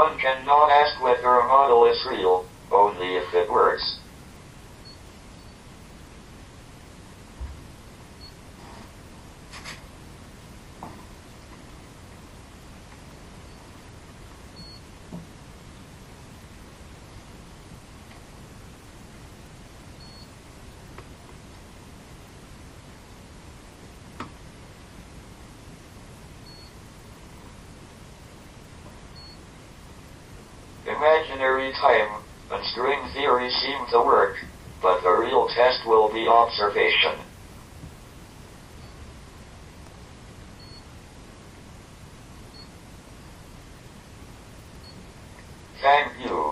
One cannot ask whether a model is real, only if it works. Imaginary time and string theory seem to work, but the real test will be observation. Thank you.